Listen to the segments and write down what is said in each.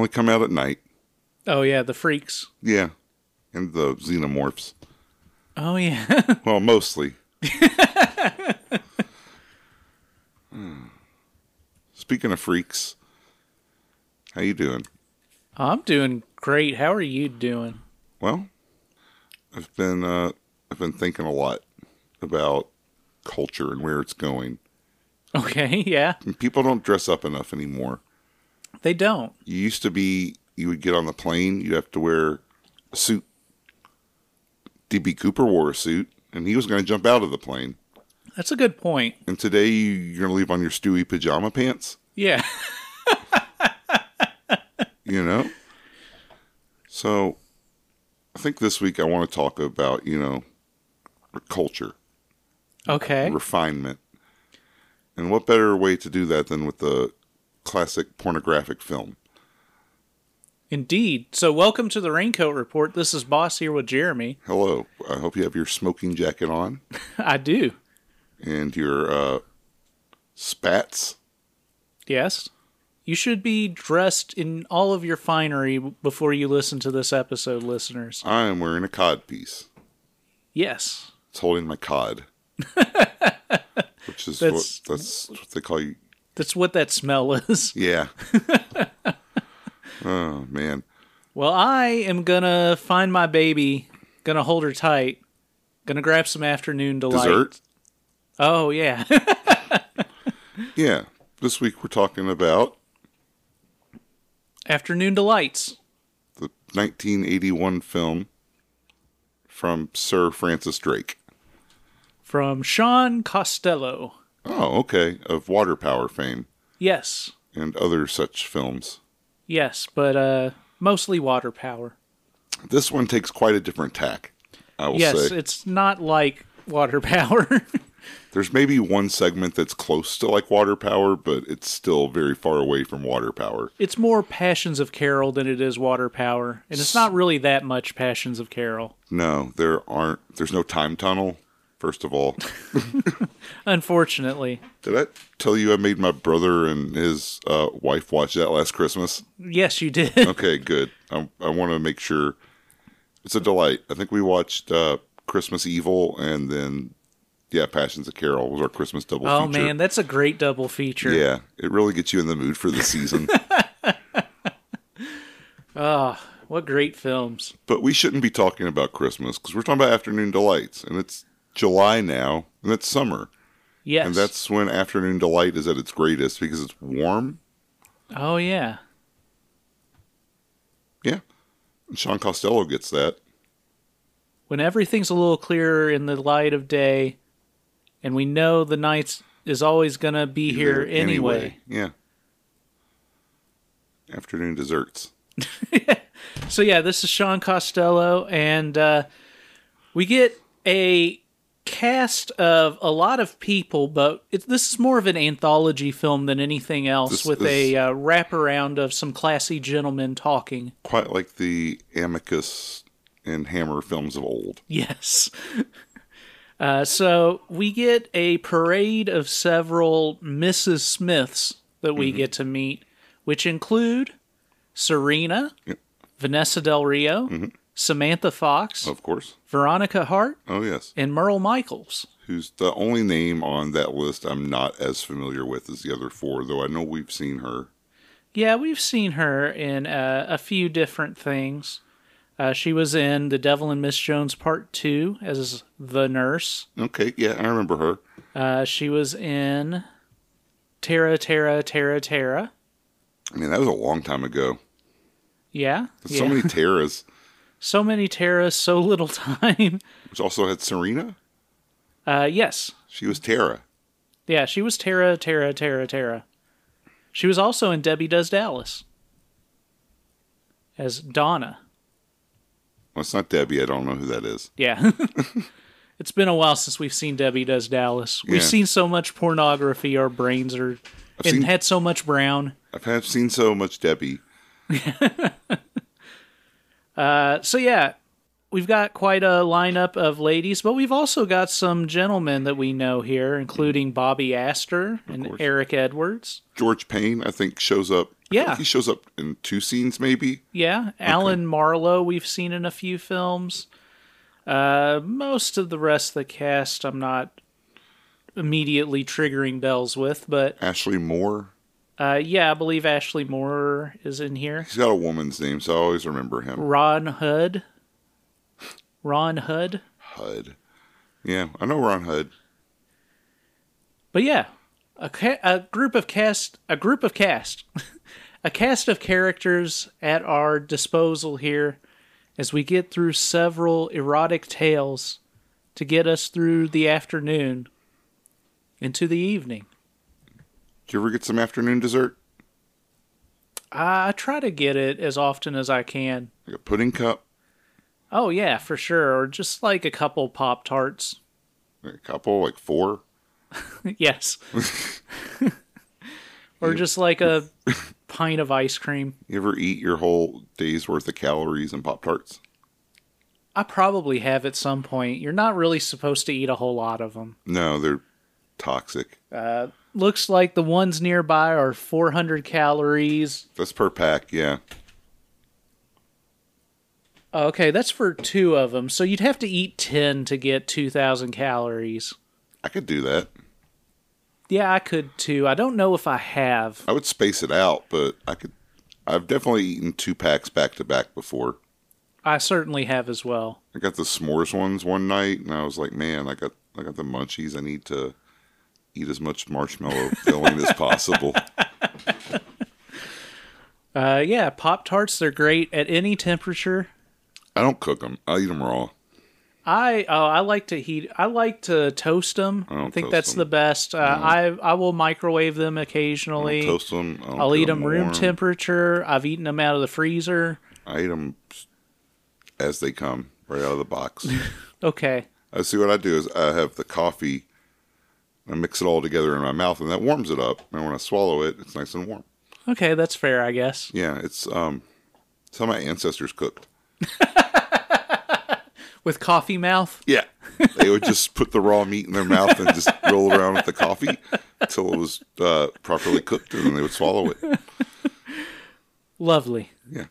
Only come out at night. Oh yeah, the freaks. Yeah. And the xenomorphs. Oh yeah. Well, mostly. Speaking of freaks, how you doing? I'm doing great. How are you doing? Well, I've been uh, I've been thinking a lot about culture and where it's going. Okay, yeah. And people don't dress up enough anymore. They don't. You used to be you would get on the plane, you'd have to wear a suit. DB Cooper wore a suit, and he was going to jump out of the plane. That's a good point. And today you- you're going to leave on your Stewie pajama pants. Yeah. you know? So I think this week I want to talk about, you know, culture, Okay. refinement. And what better way to do that than with the classic pornographic film? Indeed. So welcome to the Raincoat Report. This is Boss here with Jeremy. Hello. I hope you have your smoking jacket on I do. and your uh, spats. Yes. You should be dressed in all of your finery before you listen to this episode, listeners. I am wearing a cod piece. Yes. It's holding my cod. Which is That's- what that's what they call you. That's what that smell is. Yeah. oh man. Well, I am gonna find my baby, gonna hold her tight, gonna grab some afternoon delight. Dessert? Oh yeah. Yeah. This week we're talking about afternoon delights. the 1981 film from Sir Francis Drake. From Shaun Costello. Oh, okay. Of water power fame Yes. and other such films. Yes, but uh mostly water power. This one takes quite a different tack, I will yes, say. it's not like water power. There's maybe one segment that's close to like water power, but it's still very far away from water power. it's more Passions of Carol than it is water power, and it's not really that much Passions of Carol. No, there aren't. There's no time tunnel. First of all, Unfortunately. did I tell you I made my brother and his uh, wife watch that last Christmas? Yes, you did. Okay, good. I, I want to make sure it's a delight. I think we watched uh, Christmas Evil and then yeah, Passions of Carol was our Christmas double oh feature. man, that's a great double feature. Yeah, it really gets you in the mood for the season. Oh, what great films. but we shouldn't be talking about Christmas because we're talking about afternoon delights, and it's July now, and it's summer, Yes. and that's when afternoon delight is at its greatest because it's warm. Oh yeah. Yeah, and Shaun Costello gets that. When everything's a little clearer in the light of day and we know the night is always going to be here there anyway. Yeah. Afternoon desserts. So yeah, this is Shaun Costello, and uh, we get a cast of a lot of people, but it, this is more of an anthology film than anything else, This with a uh, wraparound of some classy gentlemen talking. Quite like the Amicus and Hammer films of old. Yes. Uh, so we get a parade of several Mrs. Smiths that we get to meet, which include Serena, Yep. Vanessa Del Rio, Samantha Fox, Of course. Veronica Hart, Oh, yes. and Merle Michaels. Who's the only name on that list I'm not as familiar with as the other four, though I know we've seen her. Yeah, we've seen her in uh, a few different things. Uh, she was in The Devil and Miss Jones Part 2 as the nurse. Okay, yeah, I remember her. Uh, she was in Terra, Terra, Terra, Terra. I mean, that was a long time ago. Yeah. There's yeah. so many Terras, So many Terras, so little time. which also had Serena. Uh, yes. She was Terra. Yeah, she was Terra, Terra, Terra, Terra. She was also in Debbie Does Dallas as Donna. Well, it's not Debbie. I don't know who that is. Yeah. it's been a while since we've seen Debbie Does Dallas. We've Yeah. seen so much pornography, our brains are. and seen- had so much brown. I've had seen so much Debbie. Uh, so, yeah, we've got quite a lineup of ladies, but we've also got some gentlemen that we know here, including Bobby Astyr and. Eric Edwards. George Payne, I think, shows up Yeah, He shows up in two scenes, maybe. yeah. Alan Marlowe, we've seen in a few films. Uh, most of the rest of the cast, I'm not immediately triggering bells with, but Ashley Moore. Uh, yeah, I believe Ashley Moore is in here. He's got a woman's name, so I always remember him. Ron Hood. Ron Hood. Hood. Yeah, I know Ron Hood. But yeah, a, ca- a group of cast, a group of cast, a cast of characters at our disposal here as we get through several erotic tales to get us through the afternoon into the evening. Did you ever get some afternoon dessert? I, try to get it as often as I can. Like a pudding cup? Oh yeah, for sure, or just like a couple pop tarts. A couple, like four? yes. or just like a pint of ice cream. You ever eat your whole day's worth of calories in Pop Tarts? I probably have at some point. You're not really supposed to eat a whole lot of them. No, they're toxic. Uh, looks like the ones nearby are 400 calories. That's per pack, yeah. Oh, okay, that's for two of them. So you'd have to eat 10 to get 2,000 calories. I could do that. Yeah, I could too. I don't know if I have. I would space it out, but I could. I've definitely eaten two packs back to back before. I certainly have as well. I got the s'mores ones one night, and I was like, man, I got I got the munchies. I need to eat as much marshmallow filling as possible. Uh, yeah, Pop Tarts, they're great at any temperature. I don't cook them. I eat them raw. I oh I like to heat. I like to toast them. I I, think that's that's 'em. the best. Uh, I I will microwave them occasionally. Toast them. I'll eat them room temperature. I've eaten them out of the freezer. I eat them as they come, right out of the box. Okay. I see what I do is I have the coffee, I mix it all together in my mouth, and that warms it up. And when I swallow it, it's nice and warm. Okay, that's fair, I guess. Yeah, it's um, it's how my ancestors cooked. With coffee mouth. Yeah, they would just put the raw meat in their mouth and just roll around with the coffee until it was uh, properly cooked, and then they would swallow it. Lovely. Yeah.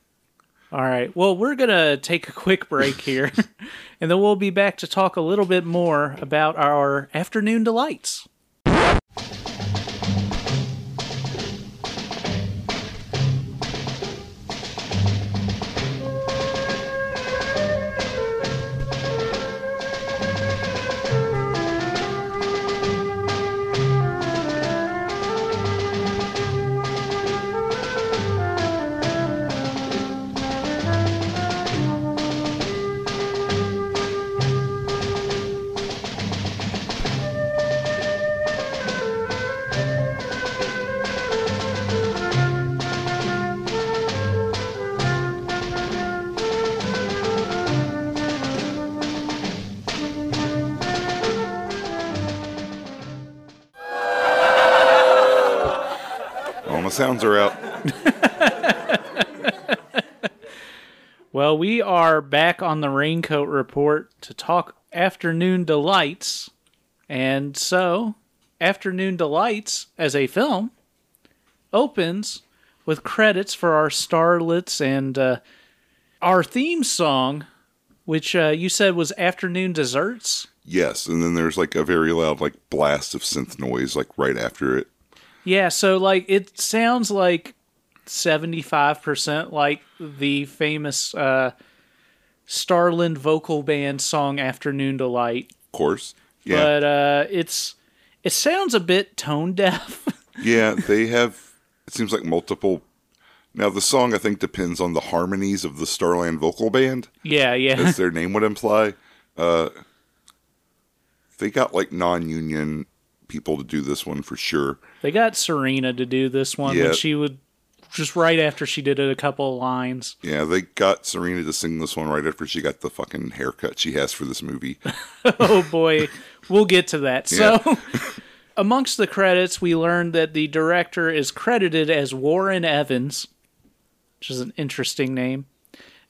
All right. Well, we're going to take a quick break here, and then we'll be back to talk a little bit more about our afternoon delights. Sounds are out. Well, we are back on the Raincoat Report to talk Afternoon Delights. And so, Afternoon Delights as a film opens with credits for our starlets and uh, our theme song, which uh, you said was Afternoon Desserts. Yes, and then there's like a very loud like blast of synth noise like right after it. Yeah, so like it sounds like 75% like the famous uh, Starland vocal band song Afternoon Delight. Of course. Yeah. but uh, it's it sounds a bit tone deaf. Yeah, they have. It seems like multiple. Now the song I think depends on the harmonies of the Starland vocal band, yeah, yeah, as their name would imply. Uh, they got like non-union people to do this one for sure. they got Serena to do this one, Yeah. but she would just right after she did it a couple of lines. Yeah, they got Serena to sing this one right after she got the fucking haircut she has for this movie. oh boy, we'll get to that. So, amongst the credits, we learned that the director is credited as Warren Evans, which is an interesting name.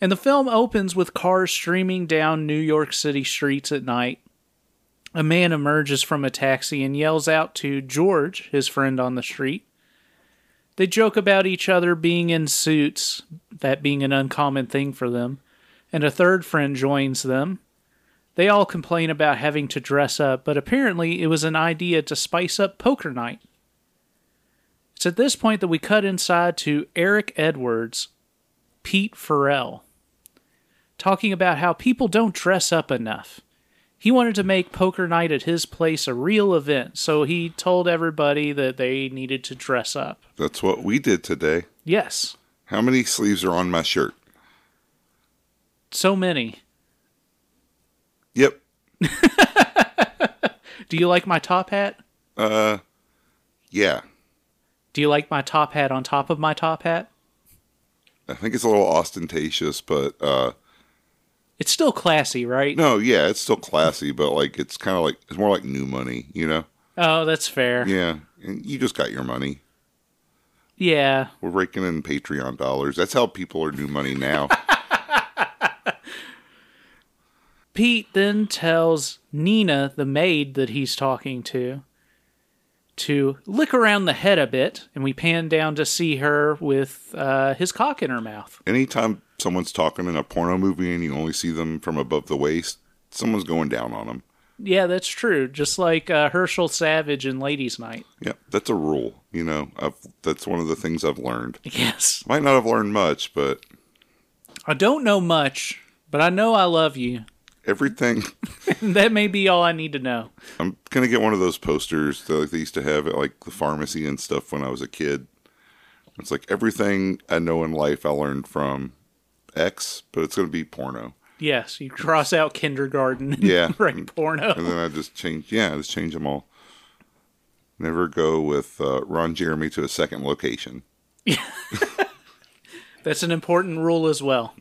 And the film opens with cars streaming down New York City streets at night. A man emerges from a taxi and yells out to George, his friend on the street, They joke about each other being in suits, that being an uncommon thing for them, and a third friend joins them. They all complain about having to dress up, but apparently it was an idea to spice up poker night. It's at this point that we cut inside to Eric Edwards, Pete Farrell, talking about how people don't dress up enough. He wanted to make poker night at his place a real event, so he told everybody that they needed to dress up. That's what we did today. Yes, How many sleeves are on my shirt? so many. Yep. Do you like my top hat? Uh, yeah. Do you like my top hat on top of my top hat? I think it's a little ostentatious, but uh, It's still classy, right? no, yeah, it's still classy, but like it's kind of like it's more like new money, you know? Oh, that's fair. Yeah, and you just got your money. Yeah. We're raking in Patreon dollars. That's how people are new money now. Pete then tells Nina, the maid that he's talking to, to lick around the head a bit, and we pan down to see her with uh, his cock in her mouth. Anytime someone's talking in a porno movie and you only see them from above the waist, someone's going down on them. Yeah, that's true. Just like uh, Herschel Savage in Ladies' Night. Yeah, that's a rule. You know, I've, that's one of the things I've learned. Yes. Might not have learned much, but I don't know much, but I know I love you. Everything. that may be all I need to know. I'm gonna get one of those posters that like, they used to have at like the pharmacy and stuff when I was a kid. It's like everything I know in life I learned from X, but it's gonna be porno. Yes, you cross out kindergarten. and Yeah. write porno. And then I just change. Yeah, I just change them all. Never go with uh, Ron Jeremy to a second location. That's an important rule as well.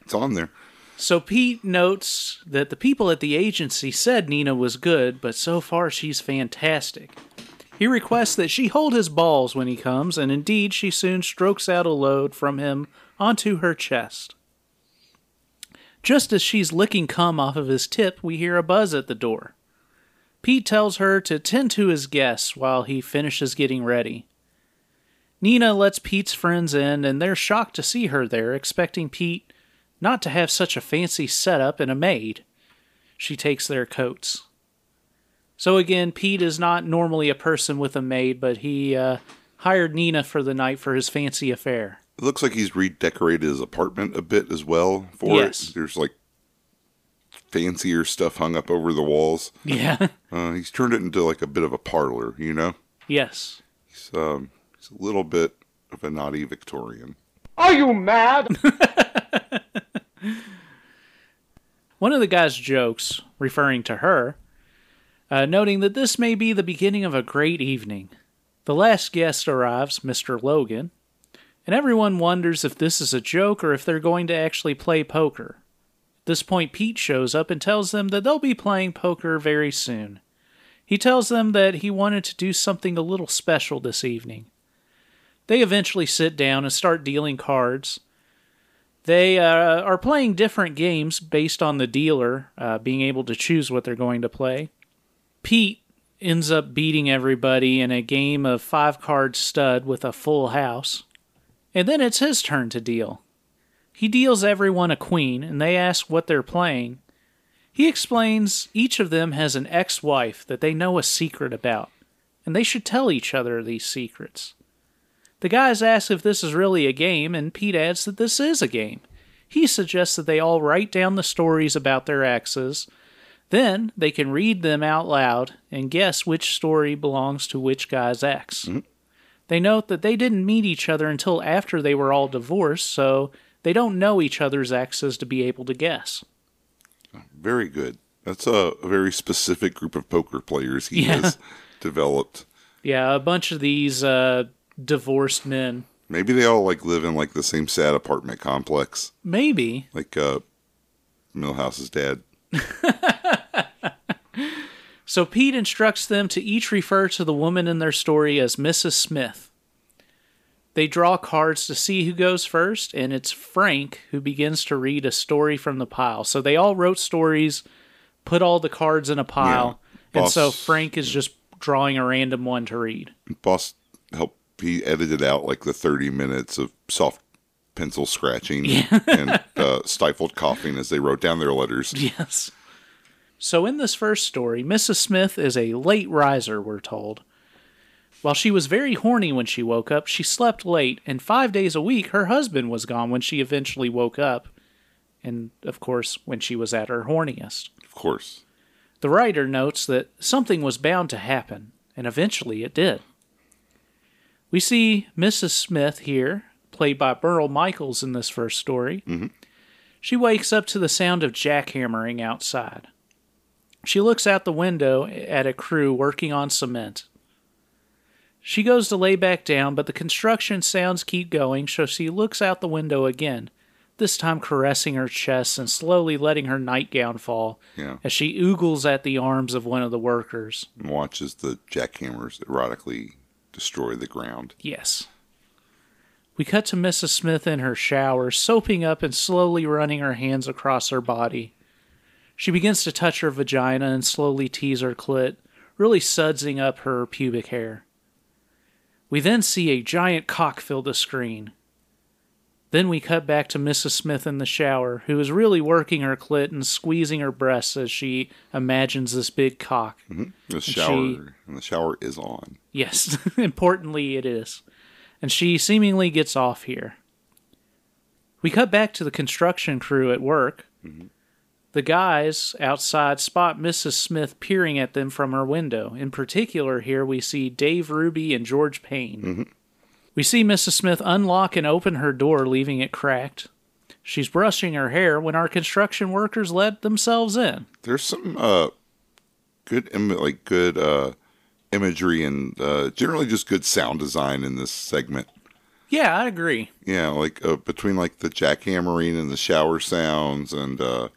It's on there. So Pete notes that the people at the agency said Nina was good, but so far she's fantastic. He requests that she hold his balls when he comes, and indeed she soon strokes out a load from him onto her chest. Just as she's licking cum off of his tip, we hear a buzz at the door. Pete tells her to tend to his guests while he finishes getting ready. Nina lets Pete's friends in, and they're shocked to see her there, expecting Pete not to have such a fancy setup and a maid. She takes their coats. So again, Pete is not normally a person with a maid, but he uh, hired Nina for the night for his fancy affair. It looks like he's redecorated his apartment a bit as well for Yes. it. There's like fancier stuff hung up over the walls. Yeah. Uh, he's turned it into like a bit of a parlor, you know? yes. He's, um, he's a little bit of a naughty Victorian. Are you mad? One of the guys jokes, referring to her, uh, noting that this may be the beginning of a great evening. The last guest arrives, Mr. Logan, and everyone wonders if this is a joke or if they're going to actually play poker. At this point, Pete shows up and tells them that they'll be playing poker very soon. He tells them that he wanted to do something a little special this evening. They eventually sit down and start dealing cards. They uh, are playing different games based on the dealer uh, being able to choose what they're going to play. Pete ends up beating everybody in a game of five card stud with a full house. And then it's his turn to deal. He deals everyone a queen, and they ask what they're playing. He explains each of them has an ex wife that they know a secret about, and they should tell each other these secrets. The guys ask if this is really a game, and Pete adds that this is a game. He suggests that they all write down the stories about their exes. Then they can read them out loud and guess which story belongs to which guy's ex. They note that they didn't meet each other until after they were all divorced, so they don't know each other's exes to be able to guess. Very good. That's a, a very specific group of poker players he Yeah. has developed. Yeah, a bunch of these uh, divorced men. Maybe they all like live in like the same sad apartment complex, Maybe. like uh, Milhouse's dad. So Pete instructs them to each refer to the woman in their story as Mrs. Smith. They draw cards to see who goes first, and it's Frank who begins to read a story from the pile. So they all wrote stories, put all the cards in a pile, Yeah. and so Frank is just drawing a random one to read. Boss help. He edited out like the thirty minutes of soft pencil scratching and uh, stifled coughing as they wrote down their letters. Yes. So, in this first story, Mrs. Smith is a late riser, we're told. While she was very horny when she woke up, she slept late, and five days a week, her husband was gone when she eventually woke up. And, of course, when she was at her horniest. Of course. The writer notes that something was bound to happen, and eventually it did. We see Mrs. Smith here, played by Merle Michaels in this first story. Mm-hmm. She wakes up to the sound of jackhammering outside. She looks out the window at a crew working on cement. She goes to lay back down, but the construction sounds keep going, so she looks out the window again, this time caressing her chest and slowly letting her nightgown fall Yeah. as she oogles at the arms of one of the workers. And watches the jackhammers erotically destroy the ground. Yes. We cut to Mrs. Smith in her shower, soaping up and slowly running her hands across her body. She begins to touch her vagina and slowly tease her clit, really sudsing up her pubic hair. We then see a giant cock fill the screen. Then we cut back to Mrs. Smith in the shower, who is really working her clit and squeezing her breasts as she imagines this big cock. Mm-hmm. The shower and the shower is on. Yes, importantly, it is. And she seemingly gets off here. We cut back to the construction crew at work. Mm-hmm. The guys outside spot Mrs. Smith peering at them from her window. In particular, here we see Dave Ruby and George Payne. Mm-hmm. We see Mrs. Smith unlock and open her door, leaving it cracked. She's brushing her hair when our construction workers let themselves in. There's some uh, good, Im- like good uh, imagery and uh, generally just good sound design in this segment. Yeah, I agree. Yeah, like uh, between like the jackhammering and the shower sounds, and uh,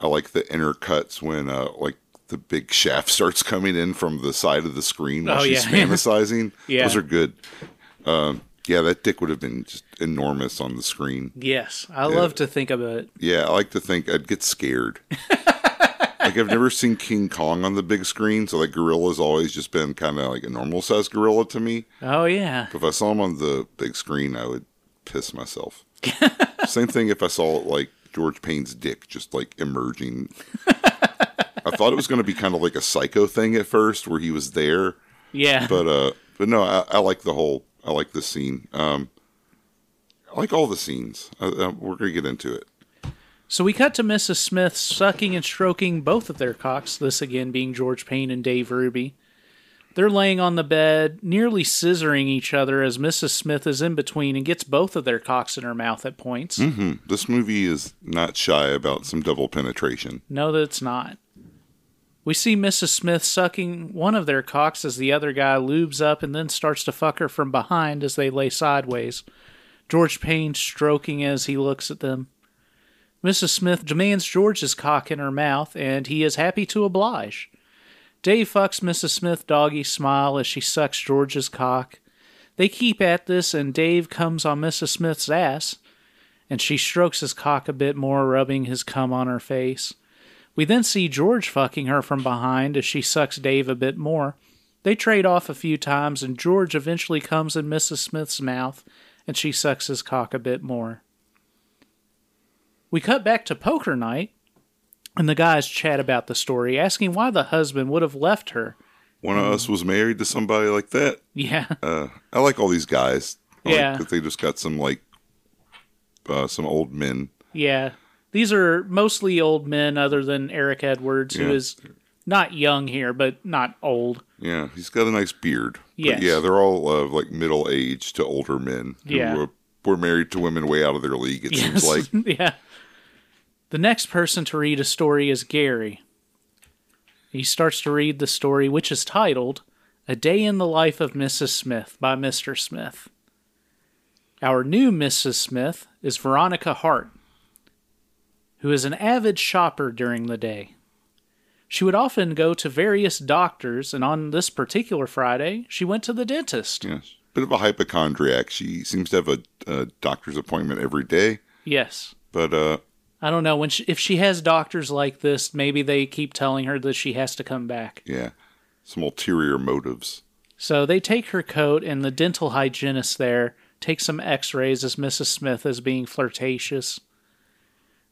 I like the inner cuts when uh, like the big shaft starts coming in from the side of the screen while Oh, she's yeah. fantasizing. Yeah. those are good. Um, yeah, that dick would have been just enormous on the screen. Yes, I love to think about it. Yeah, I like to think I'd get scared. like I've never seen King Kong on the big screen, so like gorilla's always just been kind of like a normal sized gorilla to me. Oh, yeah. If I saw him on the big screen, I would piss myself. Same thing if I saw like George Payne's dick just like emerging. I thought it was going to be kind of like a psycho thing at first, where he was there, Yeah. but uh, but no, I, I like the whole. I like the scene. Um, I like all the scenes. Uh, uh, we're gonna get into it. So we cut to Mrs. Smith sucking and stroking both of their cocks, this again being George Payne and Dave Ruby. They're laying on the bed, nearly scissoring each other as Mrs. Smith is in between and gets both of their cocks in her mouth at points. Hmm. This movie is not shy about some double penetration. No, that it's not. We see Mrs. Smith sucking one of their cocks as the other guy lubes up and then starts to fuck her from behind as they lay sideways. George Payne stroking as he looks at them. Mrs. Smith demands George's cock in her mouth, and he is happy to oblige. Dave fucks Mrs. Smith doggy smile as she sucks George's cock. They keep at this, and Dave comes on Mrs. Smith's ass, and she strokes his cock a bit more, rubbing his cum on her face. We then see George fucking her from behind as she sucks Dave a bit more. They trade off a few times, and George eventually comes in Mrs. Smith's mouth, and she sucks his cock a bit more. We cut back to poker night, and the guys chat about the story, asking why the husband would have left her. One of us was married to somebody like that. Yeah, Uh, I like all these guys. I Yeah. like that they just got some like uh, some old men. yeah. These are mostly old men, other than Eric Edwards, who Yeah. is not young here, but not old. Yeah, he's got a nice beard. Yes. But yeah, they're all uh, like middle aged to older men who Yeah. uh, were married to women way out of their league. It seems like yeah. The next person to read a story is Gary. He starts to read the story, which is titled A Day in the Life of Mrs. Smith by Mr. Smith. Our new Mrs. Smith is Veronica Hart, who is an avid shopper during the day. She would often go to various doctors, and on this particular Friday, she went to the dentist. yes, bit of a hypochondriac. She seems to have a, a doctor's appointment every day, Yes. but uh, I don't know when she, if she has doctors like this, maybe they keep telling her that she has to come back. yeah, some ulterior motives. So they take her coat, and the dental hygienist there takes some x rays as Mrs. Smith is being flirtatious.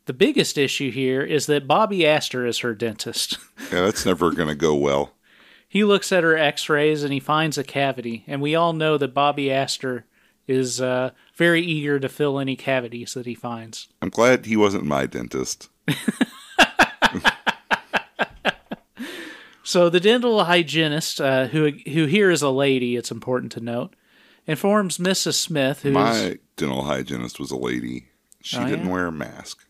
The biggest issue here is that Bobby Astyr is her dentist. Yeah, that's never going to go well. he looks at her x rays and he finds a cavity, and we all know that Bobby Astyr is uh, very eager to fill any cavities that he finds. I'm glad he wasn't my dentist. So the dental hygienist, uh, who who here is a lady, it's important to note, informs Mrs. Smith, who's My dental hygienist was a lady. She Oh, didn't yeah? Wear a mask.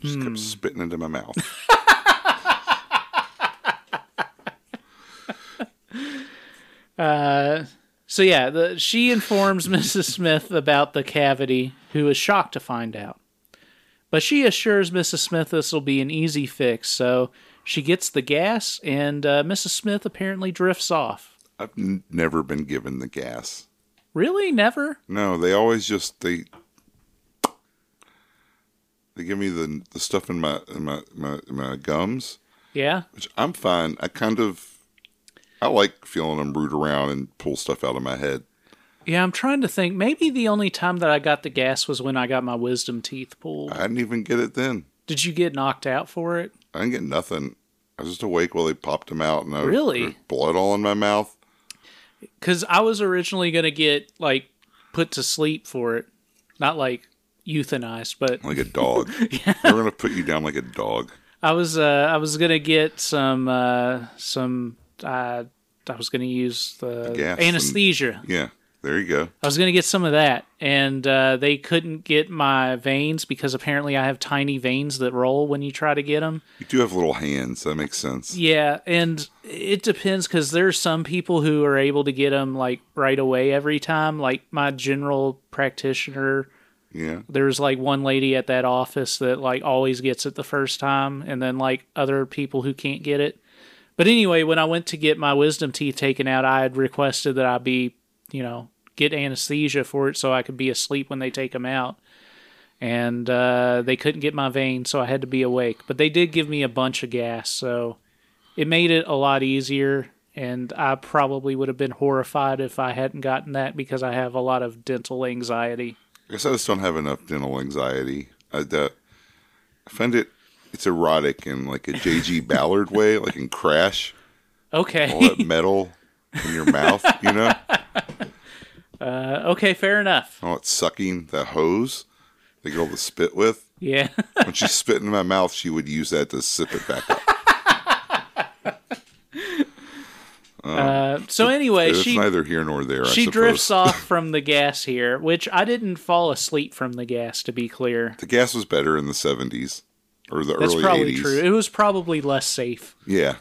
Just kept spitting into my mouth. uh, So yeah, the, she informs Mrs. Smith about the cavity, who is shocked to find out. But she assures Mrs. Smith this will be an easy fix, so she gets the gas, and uh, Mrs. Smith apparently drifts off. I've n- never been given the gas. Really? Never? No, they always just they they give me the the stuff in my in my my, my gums, Yeah. which I'm fine. I kind of I like feeling them root around and pull stuff out of my head. Yeah, I'm trying to think. Maybe the only time that I got the gas was when I got my wisdom teeth pulled. I didn't even get it then. Did you get knocked out for it? I didn't get nothing. I was just awake while they popped them out, and I Really? was blood all in my mouth. Because I was originally going to get, like, put to sleep for it. Not like euthanized, but like a dog. yeah. They're gonna put you down like a dog. I was uh, I was gonna get some uh, some uh, I was gonna use the, gas and- anesthesia. Yeah, there you go. I was gonna get some of that, and uh, they couldn't get my veins because apparently I have tiny veins that roll when you try to get them. You do have little hands. That makes sense. Yeah, and it depends because there's some people who are able to get them like right away every time. Like my general practitioner, Yeah. there's like one lady at that office that like always gets it the first time, and then like other people who can't get it. But anyway, when I went to get my wisdom teeth taken out, I had requested that I be, you know, get anesthesia for it so I could be asleep when they take them out. And uh, they couldn't get my veins, so I had to be awake. But they did give me a bunch of gas, so it made it a lot easier. And I probably would have been horrified if I hadn't gotten that because I have a lot of dental anxiety. I guess I just don't have enough dental anxiety. I, uh, I find it it's erotic in like a JG Ballard way, like in Crash, Okay. all that metal in your mouth, you know, Uh, okay, fair enough. all that sucking the hose. They get all the spit with. Yeah. When she spit in my mouth, she would use that to sip it back up. Uh, so anyway, It's she neither here nor there. She drifts off from the gas here, which I didn't fall asleep from the gas. To be clear, The gas was better in the seventies or the that's early probably eighties. true. It was probably less safe. Yeah,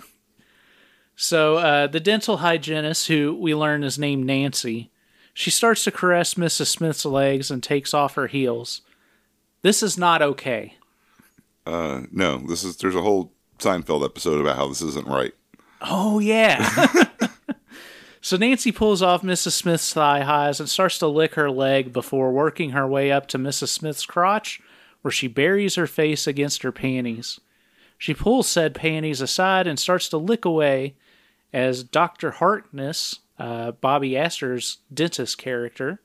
So uh, the dental hygienist, who we learn is named Nancy, she starts to caress Mrs. Smith's legs and takes off her heels. This is not okay. uh, no. This is there's a whole Seinfeld episode about how this isn't right. Oh yeah. so Nancy pulls off Mrs. Smith's thigh highs and starts to lick her leg before working her way up to Mrs. Smith's crotch, where she buries her face against her panties. She pulls said panties aside and starts to lick away as Dr. Harkness, uh, Bobby Astyr's dentist character,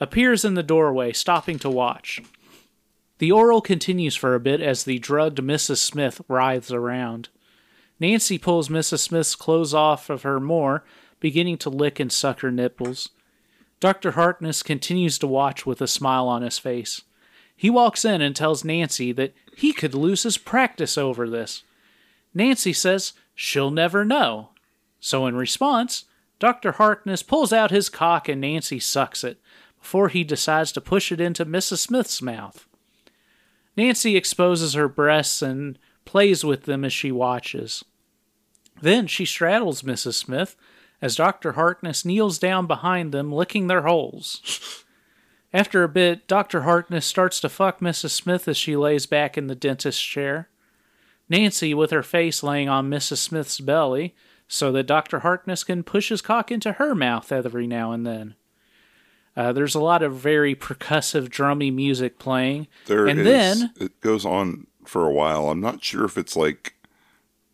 appears in the doorway, stopping to watch. The oral continues for a bit as the drugged Mrs. Smith writhes around. Nancy pulls Mrs. Smith's clothes off of her more, beginning to lick and suck her nipples. Dr. Harkness continues to watch with a smile on his face. He walks in and tells Nancy that he could lose his practice over this. Nancy says she'll never know. So, in response, Dr. Harkness pulls out his cock and Nancy sucks it before he decides to push it into Mrs. Smith's mouth. Nancy exposes her breasts and plays with them as she watches. Then she straddles Mrs. Smith as Dr. Harkness kneels down behind them, licking their holes. After a bit, Dr. Harkness starts to fuck Mrs. Smith as she lays back in the dentist's chair. Nancy, with her face laying on Mrs. Smith's belly, so that Dr. Harkness can push his cock into her mouth every now and then. Uh, there's a lot of very percussive, drummy music playing. There and is- then it goes on for a while. I'm not sure if it's like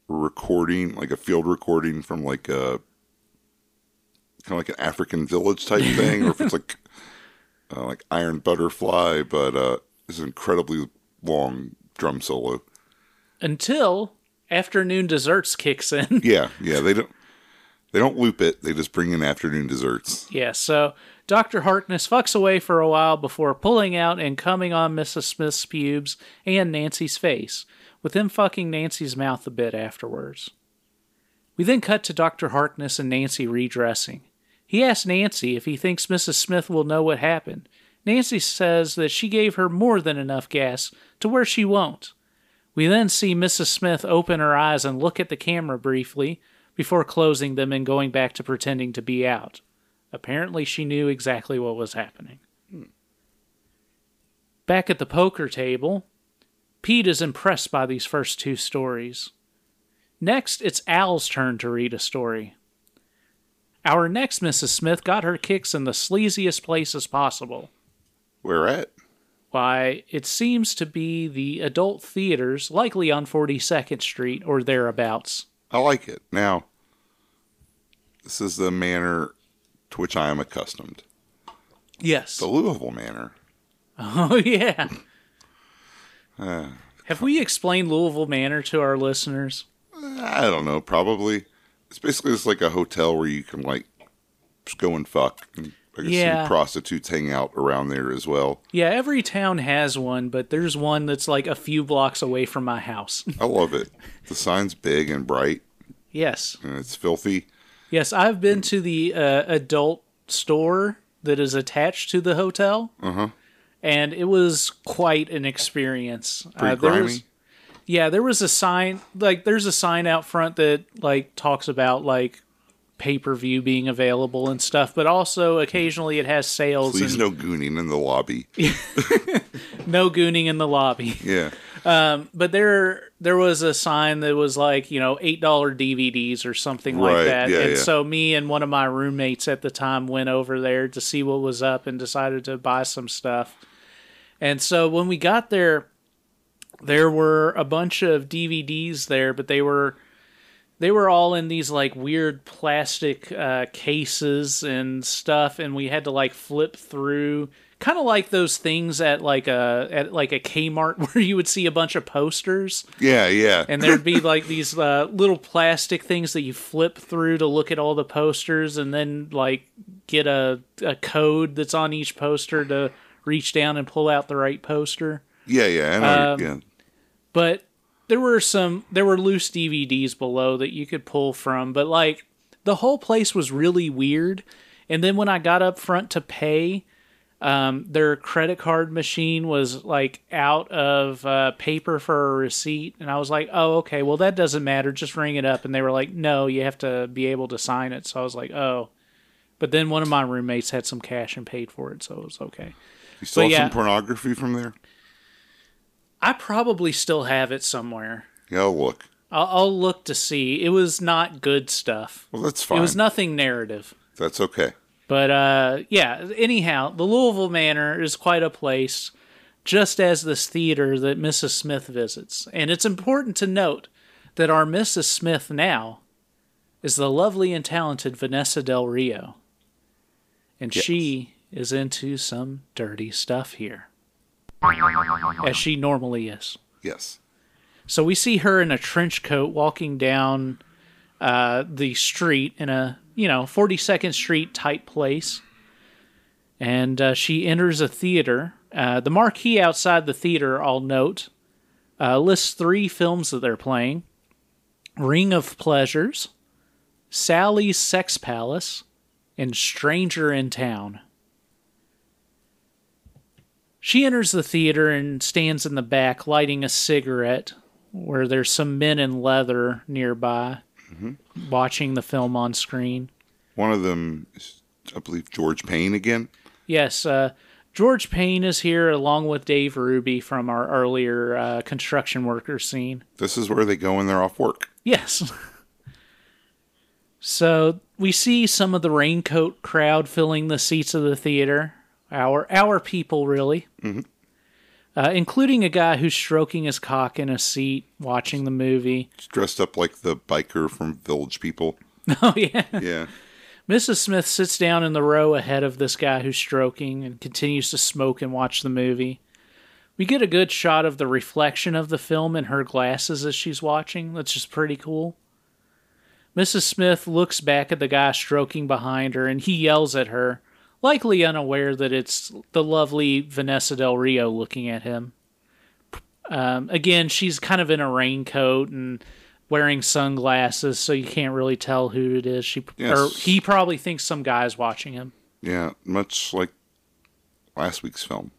recording, like a field recording from like a kind of like an African village type thing, or if it's like uh, like Iron Butterfly, but uh, it's an incredibly long drum solo. Until afternoon desserts kicks in. Yeah, yeah, they don't they don't loop it. They just bring in afternoon desserts. yeah, so Dr. Harkness fucks away for a while before pulling out and coming on Mrs. Smith's pubes and Nancy's face, with him fucking Nancy's mouth a bit afterwards. We then cut to Dr. Harkness and Nancy redressing. He asks Nancy if he thinks Mrs. Smith will know what happened. Nancy says that she gave her more than enough gas to where she won't. We then see Mrs. Smith open her eyes and look at the camera briefly before closing them and going back to pretending to be out. Apparently, she knew exactly what was happening. Back at the poker table, Pete is impressed by these first two stories. Next, it's Al's turn to read a story. Our next Mrs. Smith got her kicks in the sleaziest places possible. Where at? Why, it seems to be the adult theaters, likely on 42nd Street or thereabouts. I like it. Now, this is the manner to which I am accustomed. Yes. The Louisville manner. Oh, yeah. Uh, Have we explained Louisville Manor to our listeners? I don't know. Probably. It's basically just like a hotel where you can like just go and fuck. And I can Yeah. see prostitutes hang out around there as well. Yeah, every town has one, but there's one that's like a few blocks away from my house. I love it. The sign's big and bright, yes. and it's filthy. Yes, I've been to the uh, adult store that is attached to the hotel, Uh huh. and it was quite an experience. Pretty Uh, grimy. was- yeah, there was a sign like there's a sign out front that like talks about like pay per view being available and stuff, but also occasionally it has sales Please and no gooning in the lobby. no gooning in the lobby. Yeah. Um, but there there was a sign that was like you know eight dollar DVDs or something like that, yeah, and yeah. so me and one of my roommates at the time went over there to see what was up and decided to buy some stuff. And so when we got there, there were a bunch of DVDs there, but they were they were all in these like weird plastic uh, cases and stuff, and we had to like flip through, kind of like those things at like a at like a Kmart where you would see a bunch of posters, Yeah, yeah. and there'd be like these uh, little plastic things that you flip through to look at all the posters, and then like get a a code that's on each poster to reach down and pull out the right poster yeah, yeah. I know. Um, yeah. but there were some there were loose DVDs below that you could pull from, but like the whole place was really weird. And then when I got up front to pay, um, their credit card machine was like out of uh, paper for a receipt, and I was like, "Oh, okay. Well, that doesn't matter. Just ring it up." And they were like, "No, you have to be able to sign it." So I was like, "Oh." But then one of my roommates had some cash and paid for it, so it was okay. You saw yeah. some pornography from there? I probably still have it somewhere. Yeah, I'll look. I'll, I'll look to see. It was not good stuff. Well, that's fine. It was nothing narrative. that's okay. But uh, yeah, anyhow, the Louisville Manor is quite a place, just as this theater that Mrs. Smith visits. And it's important to note that our Mrs. Smith now is the lovely and talented Vanessa Del Rio. And Yes. she is into some dirty stuff here, as she normally is. Yes. So we see her in a trench coat walking down uh, the street in a you know 42nd Street type place, and uh, she enters a theater. Uh, the marquee outside the theater, I'll note, uh, lists three films that they're playing: Ring of Pleasures, Sally's Sex Palace, and Stranger in Town. She enters the theater and stands in the back lighting a cigarette where there's some men in leather nearby watching the film on screen. One of them is, I believe, George Payne again. Yes, uh, George Payne is here along with Dave Ruby from our earlier uh, construction worker scene. This is where they go when they're off work. Yes. so we see some of the raincoat crowd filling the seats of the theater. Our our people, really. Uh, including a guy who's stroking his cock in a seat watching the movie. He's dressed up like the biker from Village People. Oh yeah. Yeah. Mrs. Smith sits down in the row ahead of this guy who's stroking and continues to smoke and watch the movie. We get a good shot of the reflection of the film in her glasses as she's watching. That's just pretty cool. Mrs. Smith looks back at the guy stroking behind her and he yells at her, likely unaware that it's the lovely Vanessa Del Rio looking at him. Um, again, she's kind of in a raincoat and wearing sunglasses, so you can't really tell who it is. She Yes. or he probably thinks some guy's watching him. Yeah, much like last week's film.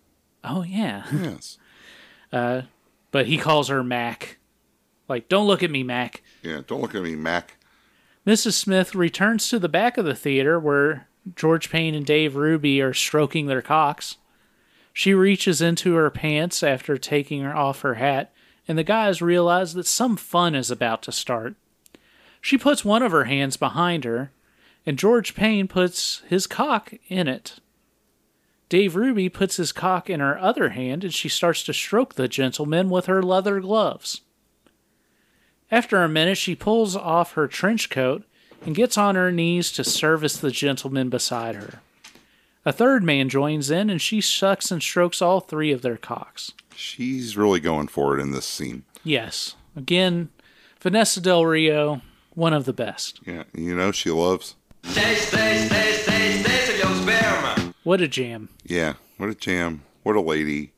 Oh yeah, Yes. but he calls her Mac. Like, don't look at me, Mac. Yeah, don't look at me, Mac. Mrs. Smith returns to the back of the theater where George Payne and Dave Ruby are stroking their cocks. She reaches into her pants after taking her off her hat, and the guys realize that some fun is about to start. She puts one of her hands behind her, and George Payne puts his cock in it. Dave Ruby puts his cock in her other hand, and she starts to stroke the gentleman with her leather gloves. After a minute, she pulls off her trench coat and gets on her knees to service the gentleman beside her. A third man joins in, and she sucks and strokes all three of their cocks. She's really going for it in this scene. Yes, again, Vanessa Del Rio, one of the best. Yeah, you know she loves. Taste, taste, taste, taste, taste of your sperma. What a jam. Yeah, what a jam. What a lady.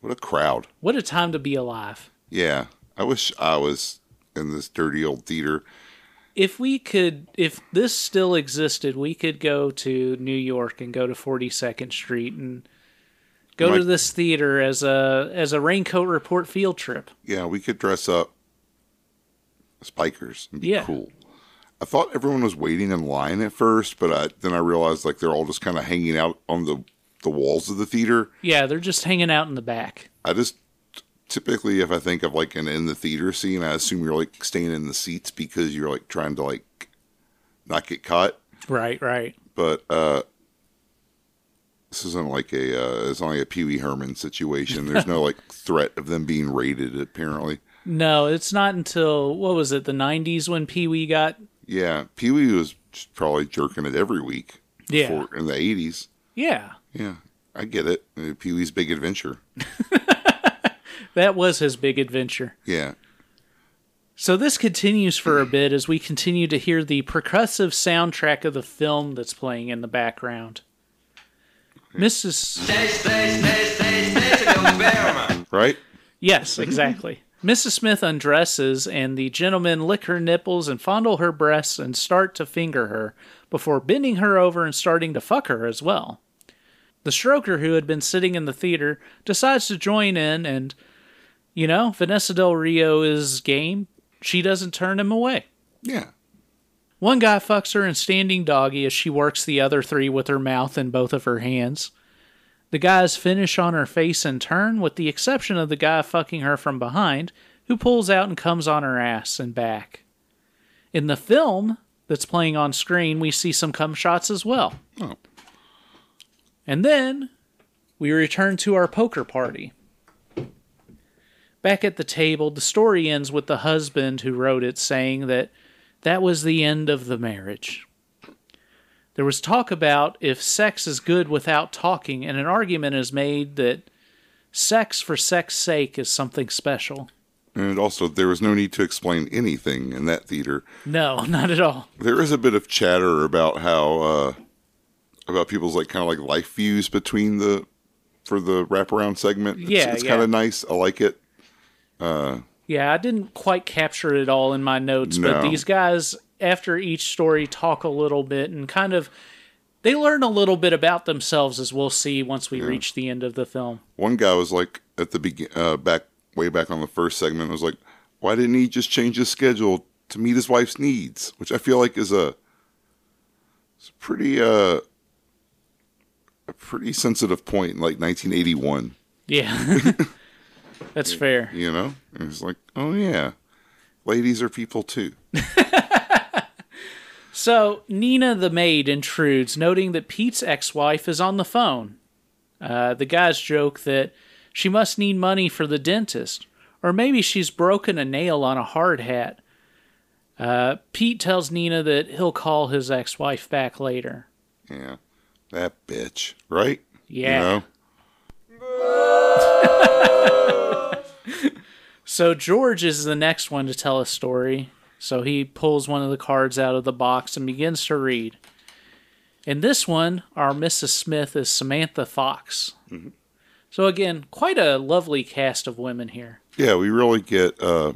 What a crowd. What a time to be alive. Yeah, I wish I was in this dirty old theater. If we could, if this still existed, we could go to New York and go to 42nd Street and go Like- to this theater as a as a raincoat report field trip. Yeah, we could dress up spikers and be Yeah. cool. I thought everyone was waiting in line at first, but I, then I realized like they're all just kind of hanging out on the the walls of the theater. Yeah, they're just hanging out in the back. I just typically, if I think of like an in the theater scene, I assume you're like staying in the seats because you're like trying to like not get caught. Right, right. But uh this isn't like a uh, it's only a Pee Wee Herman situation. There's no like threat of them being raided. Apparently, No, it's not until what was it, the '90s when Pee Wee got yeah, Pee Wee was probably jerking it every week. Yeah. before- in the '80s. yeah. Yeah, I get it. Pee Wee's Big Adventure. That was his big adventure. Yeah, So this continues for a bit as we continue to hear the percussive soundtrack of the film that's playing in the background. Mrs. Right. Yes, exactly. Mrs. Smith undresses, and the gentlemen lick her nipples and fondle her breasts and start to finger her before bending her over and starting to fuck her as well. The stroker, who had been sitting in the theater, decides to join in, and, you know, Vanessa Del Rio is game. She doesn't turn him away. Yeah, One guy fucks her in standing doggy as she works the other three with her mouth in both of her hands. The guys finish on her face in turn, with the exception of the guy fucking her from behind, who pulls out and comes on her ass and back. In the film that's playing on screen, we see some cum shots as well. Oh. And then we return to our poker party. Back at the table, the story ends with the husband who wrote it saying that that was the end of the marriage. There was talk about if sex is good without talking, and an argument is made that sex for sex's sake is something special. and also there was no need to explain anything in that theater. No, not at all. There is a bit of chatter about how uh about people's like kind of like life views between the for the wraparound segment. It's, Yeah, it's yeah. kind of nice. I like it. Yeah, I didn't quite capture it all in my notes, but these guys, after each story, talk a little bit and kind of. They learn a little bit about themselves, as we'll see once we reach the end of the film. One guy was like at the begin uh, back way back on the first segment was like, why didn't he just change his schedule to meet his wife's needs? Which I feel like is a it's a pretty uh a pretty sensitive point in like 1981. Yeah. That's fair. You know, and it's like, oh yeah, ladies are people too. So, Nina the maid intrudes, noting that Pete's ex wife is on the phone. Uh, the guys joke that she must need money for the dentist, or maybe she's broken a nail on a hard hat. Uh, Pete tells Nina that he'll call his ex wife back later. Yeah. That bitch, right? Yeah. You know? So George is the next one to tell a story. So he pulls one of the cards out of the box and begins to read. In this one, our Mrs. Smith is Samantha Fox. So again, quite a lovely cast of women here. Yeah, we really get uh,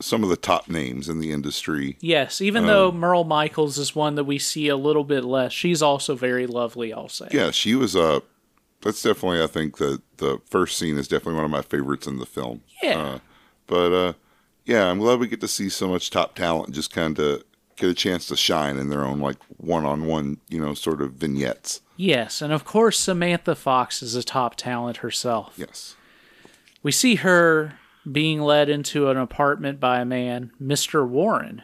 some of the top names in the industry. Yes, even though Merle Michaels is one that we see a little bit less, she's also very lovely. I'll say. Yeah, she was Uh, that's definitely, I think, the the first scene is definitely one of my favorites in the film. Yeah. Uh, but uh, yeah, I'm glad we get to see so much top talent just kind of get a chance to shine in their own like one-on-one, you know, sort of vignettes. Yes, and of course Samantha Fox is a top talent herself. Yes. We see her being led into an apartment by a man, Mr. Warren.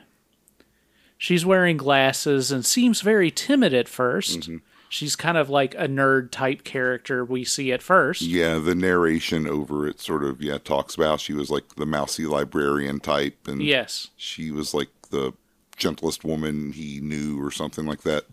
She's wearing glasses and seems very timid at 1st She's kind of like a nerd type character we see at first. Yeah, the narration over it sort of yeah talks about she was like the mousy librarian type, and Yes. she was like the gentlest woman he knew or something like that.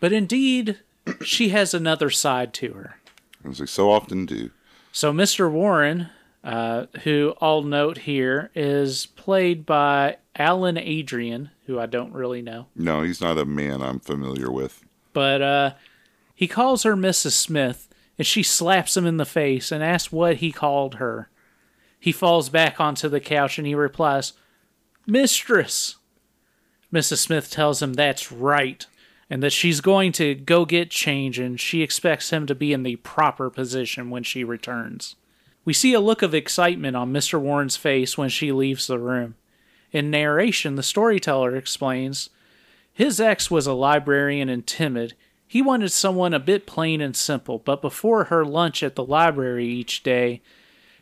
But indeed, she has another side to her. As they so often do. So, Mr. Warren, uh, who I'll note here, is played by Alan Adrian, who I don't really know. No, he's not a man I'm familiar with. But uh, he calls her Mrs. Smith, and she slaps him in the face and asks what he called her. He falls back onto the couch and he replies, Mistress. Mrs. Smith tells him that's right, and that she's going to go get change, and she expects him to be in the proper position when she returns. We see a look of excitement on Mr. Warren's face when she leaves the room. In narration, the storyteller explains his ex was a librarian and timid. He wanted someone a bit plain and simple, but before her lunch at the library each day,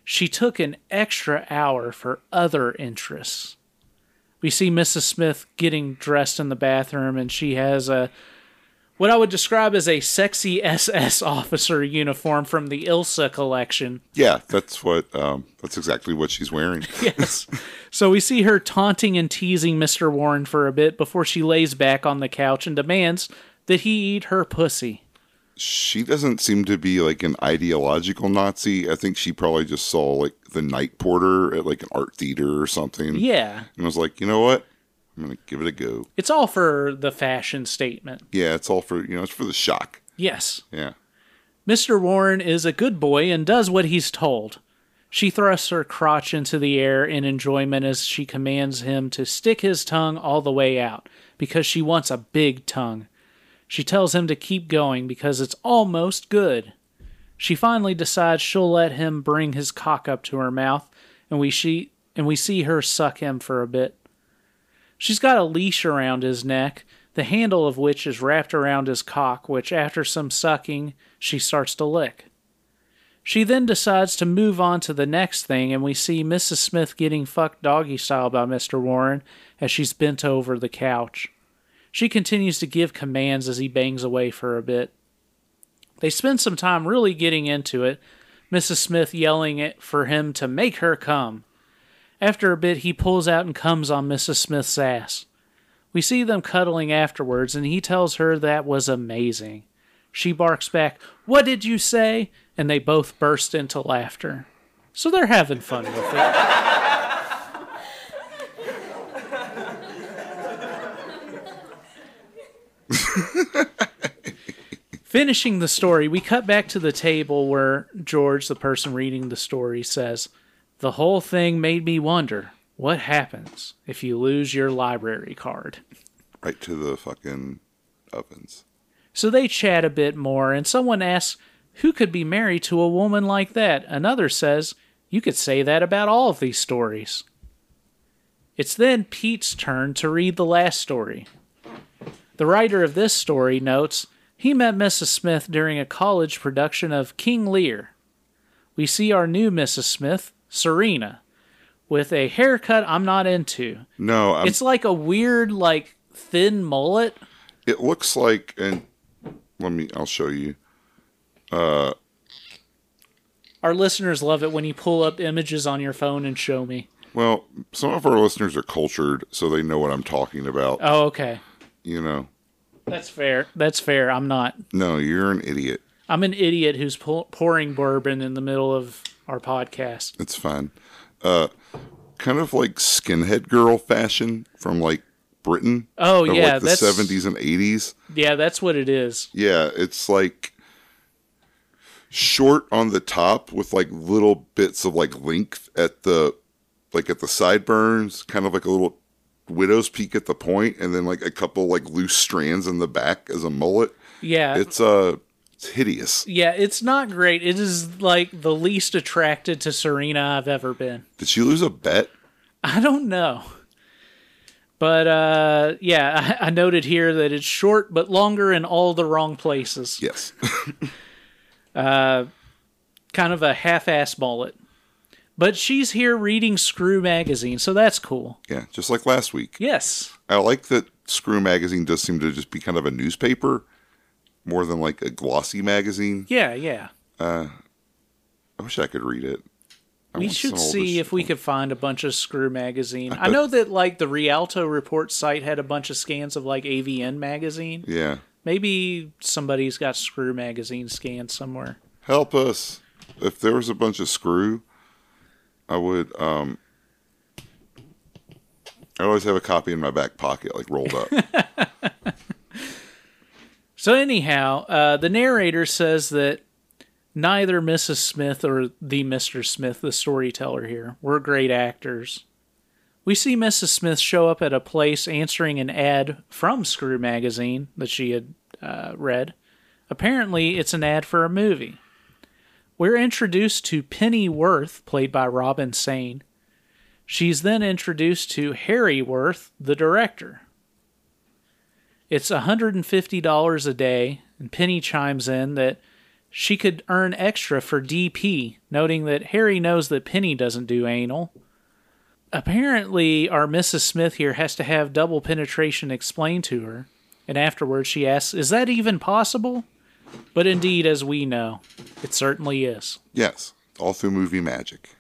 she took an extra hour for other interests. We see Mrs. Smith getting dressed in the bathroom, and she has a what I would describe as a sexy SS officer uniform from the Ilsa collection. Yeah, that's what. Um, that's exactly what she's wearing. Yes. so we see her taunting and teasing Mr. Warren for a bit before she lays back on the couch and demands that he eat her pussy. she doesn't seem to be like an ideological Nazi. I think she probably just saw like the night porter at like an art theater or something. Yeah. And was like, you know what? I'm gonna give it a go. It's all for the fashion statement. Yeah, it's all for you know, it's for the shock. Yes. Yeah. Mr. Warren is a good boy and does what he's told. She thrusts her crotch into the air in enjoyment as she commands him to stick his tongue all the way out because she wants a big tongue. She tells him to keep going because it's almost good. She finally decides she'll let him bring his cock up to her mouth and we see and we see her suck him for a bit. She's got a leash around his neck, the handle of which is wrapped around his cock, which after some sucking, she starts to lick. She then decides to move on to the next thing, and we see Mrs. Smith getting fucked doggy style by Mr. Warren as she's bent over the couch. She continues to give commands as he bangs away for a bit. They spend some time really getting into it, Mrs. Smith yelling for him to make her come. After a bit, he pulls out and comes on Mrs. Smith's ass. We see them cuddling afterwards, and he tells her that was amazing. She barks back, What did you say? And they both burst into laughter. So they're having fun with it. Finishing the story, we cut back to the table where George, the person reading the story, says, The whole thing made me wonder what happens if you lose your library card. Right to the fucking ovens. So they chat a bit more, and someone asks, Who could be married to a woman like that? Another says, You could say that about all of these stories. It's then Pete's turn to read the last story. The writer of this story notes he met Mrs. Smith during a college production of King Lear. We see our new Mrs. Smith, Serena, with a haircut I'm not into. No, I'm, It's like a weird, like, thin mullet. it looks like and let me I'll show you. Uh, Our listeners love it when you pull up images on your phone and show me. Well, some of our listeners are cultured, so they know what I'm talking about. Oh, okay. You know, That's fair. That's fair. I'm not. no, you're an idiot. I'm an idiot who's pour- pouring bourbon in the middle of our podcast. It's fine. Uh, kind of like skinhead girl fashion from like Britain. Oh, yeah, like the 70s and 80s. Yeah, that's what it is. Yeah, it's like short on the top with like little bits of like length at the like at the sideburns, kind of like a little widow's peak at the point, and then like a couple like loose strands in the back as a mullet. Yeah. It's uh it's hideous. yeah, it's not great. It is like the least attracted to Serena I've ever been. Did she lose a bet? I don't know. But uh, yeah, I, I noted here that it's short but longer in all the wrong places. Yes. Uh, kind of a half-ass mullet. But she's here reading Screw magazine, so that's cool. yeah, just like last week. Yes. I like that Screw magazine does seem to just be kind of a newspaper more than like a glossy magazine. Yeah, yeah. Uh, I wish I could read it. I We should see if we could find a bunch of Screw magazine. I know that like the Rialto report site had a bunch of scans of like AVN magazine. Yeah. Maybe somebody's got Screw magazine scanned somewhere. help us if there was a bunch of screw i would um i always have a copy in my back pocket like rolled up So anyhow, uh, the narrator says that neither Mrs. Smith or the Mr. Smith, the storyteller here, were great actors. We see Mrs. Smith show up at a place answering an ad from Screw magazine that she had uh, read. Apparently, it's an ad for a movie. We're introduced to Penny Worth, played by Robin Sane. She's then introduced to Harry Worth, the director. It's $150 a day, and Penny chimes in that she could earn extra for DP, noting that Harry knows that Penny doesn't do anal. Apparently, our Mrs. Smith here has to have double penetration explained to her, and afterwards she asks, Is that even possible? But indeed, as we know, it certainly is. yes all through movie magic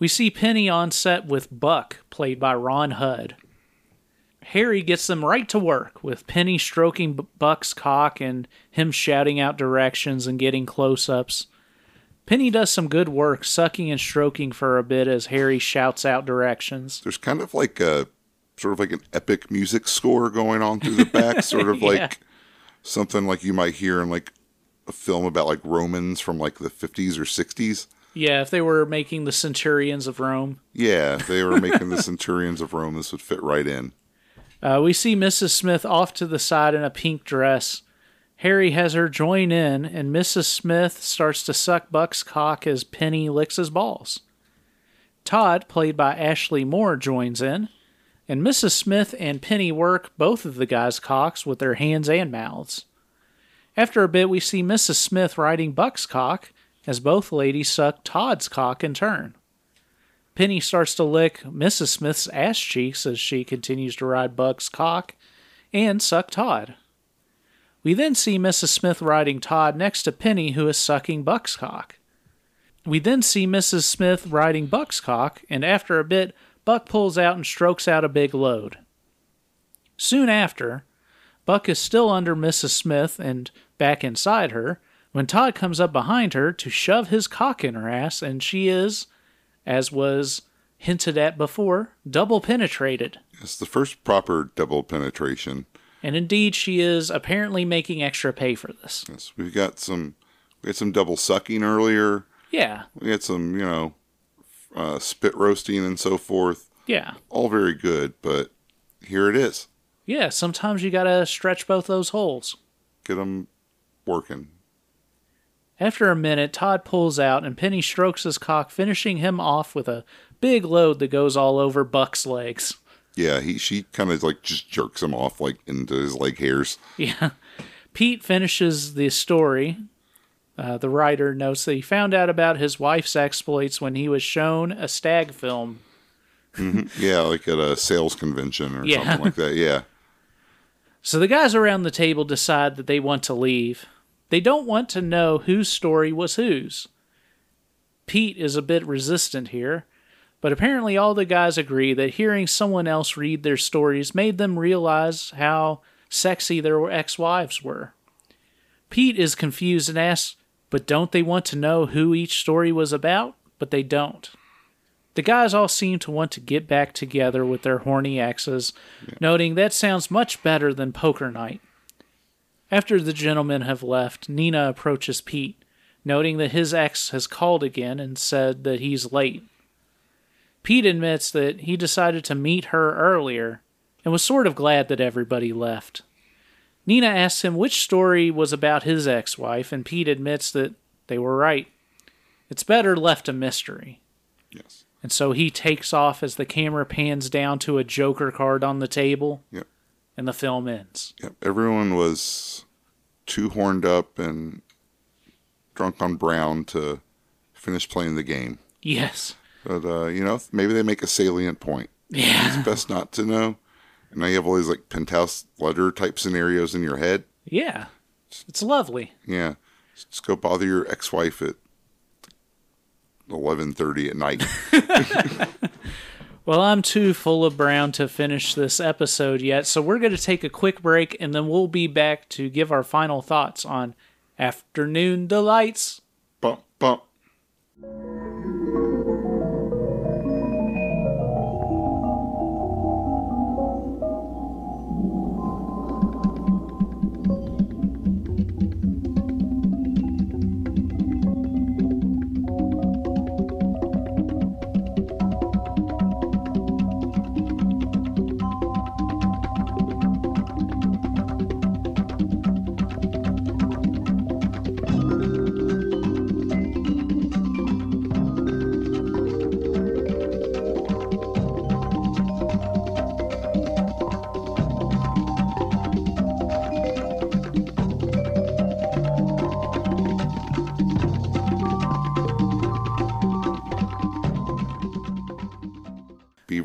We see Penny on set with Buck, played by Ron Hudd. Harry gets them right to work, with Penny stroking Buck's cock and him shouting out directions and getting close ups. Penny does some good work, sucking and stroking for a bit as Harry shouts out directions. there's kind of like a sort of like an epic music score going on through the back sort of Yeah. like something like you might hear in like a film about like romans from like the 50s or 60s Yeah, if they were making the Centurions of Rome. yeah if they were making the centurions of rome this would fit right in Uh, we see Mrs. Smith off to the side in a pink dress. Harry has her join in, and Mrs. Smith starts to suck Buck's cock as Penny licks his balls. Todd, played by Ashley Moore, joins in, and Mrs. Smith and Penny work both of the guys' cocks with their hands and mouths. After a bit, we see Mrs. Smith riding Buck's cock as both ladies suck Todd's cock in turn. Penny starts to lick Mrs. Smith's ass cheeks as she continues to ride Buck's cock and suck Todd. We then see Mrs. Smith riding Todd next to Penny, who is sucking Buck's cock. We then see Mrs. Smith riding Buck's cock, and after a bit, Buck pulls out and strokes out a big load. Soon after, Buck is still under Mrs. Smith and back inside her when Todd comes up behind her to shove his cock in her ass, and she is, as was hinted at before, double penetrated. it's the first proper double penetration And indeed, she is apparently making extra pay for this. yes we've got some we had some double sucking earlier Yeah, We had some, you know, uh, spit roasting and so forth. yeah, All very good, but here it is. yeah. Sometimes you gotta stretch both those holes. Get them working. After a minute, Todd pulls out and Penny strokes his cock, finishing him off with a big load that goes all over Buck's legs. Yeah, he she kind of like just jerks him off like into his leg hairs. Yeah. Pete finishes the story. Uh, the writer notes that he found out about his wife's exploits when he was shown a stag film. Yeah, like at a sales convention or Yeah. something like that. Yeah. So the guys around the table decide that they want to leave. They don't want to know whose story was whose. Pete is a bit resistant here, But apparently, all the guys agree that hearing someone else read their stories made them realize how sexy their ex wives were. Pete is confused and asks, But don't they want to know who each story was about? But they don't. The guys all seem to want to get back together with their horny exes, noting that sounds much better than poker night. After the gentlemen have left, Nina approaches Pete, noting that his ex has called again and said that he's late. Pete admits that he decided to meet her earlier and was sort of glad that everybody left. Nina asks him which story was about his ex wife, and Pete admits that they were right. It's better left a mystery. Yes. And so he takes off as the camera pans down to a Joker card on the table, Yep. and the film ends. Yep. Everyone was too horned up and drunk on brown to finish playing the game. Yes. But uh, you know, maybe they make a salient point. Yeah. It's best not to know. And now you have all these like penthouse letter type scenarios in your head. Yeah. It's lovely. Yeah. Just go bother your ex-wife at eleven thirty at night. Well, I'm too full of brown to finish this episode yet, so we're going to take a quick break and then we'll be back to give our final thoughts on Afternoon Delights. bump bump.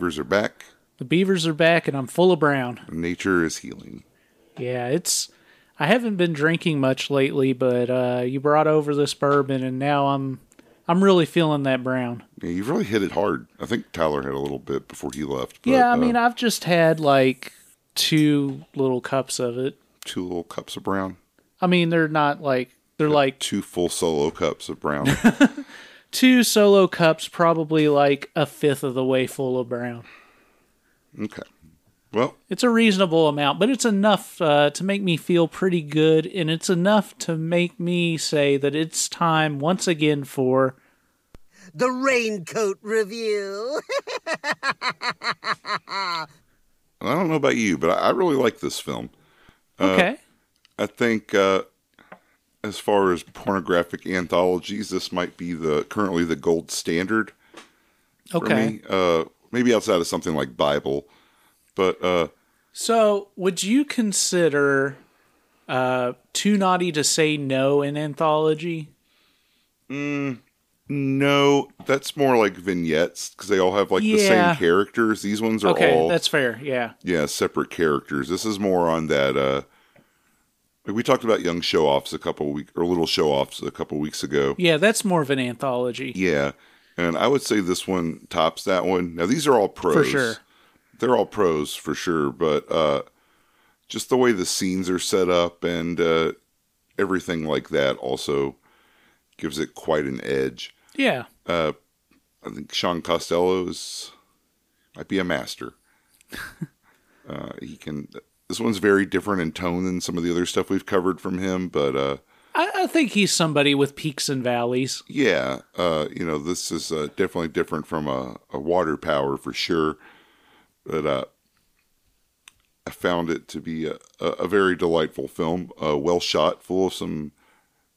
Beavers are back. The beavers are back and I'm full of brown. Nature is healing. Yeah, it's. I haven't been drinking much lately, but uh, you brought over this bourbon and now I'm. I'm really feeling that brown. Yeah, you've really hit it hard. I think Tyler had a little bit before he left. But, yeah, I uh, mean, I've just had like two little cups of it. two little cups of brown, I mean, they're not like. They're like two full solo cups of brown. two solo cups, probably like a fifth of the way full of brown. okay. Well, It's a reasonable amount, but it's enough uh, to make me feel pretty good, and it's enough to make me say that it's time once again for The Raincoat Review. I don't know about you, but I, I really like this film. okay. I think uh, as far as pornographic anthologies, this might be the currently the gold standard Okay. Uh, maybe outside of something like Bible, but uh, So, would you consider uh, Too Naughty to Say No an anthology? no, that's more like vignettes because they all have like the same characters. These ones are Okay, all that's fair. Yeah. yeah separate characters. This is more on that. Uh, we talked about young show offs a couple week or little show offs a couple weeks ago. Yeah, that's more of an anthology. Yeah, and I would say this one tops that one. Now these are all pros For sure. They're all pros for sure, but uh, just the way the scenes are set up and uh, everything like that also gives it quite an edge. Yeah. I think Shaun Costello is might be a master. uh, he can. This one's very different in tone than some of the other stuff we've covered from him, but uh, I, I think he's somebody with peaks and valleys. yeah, uh, you know, this is uh, definitely different from a, a water power for sure. But uh, I found it to be a, a, a very delightful film, uh, well shot, full of some